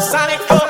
Sonic 4.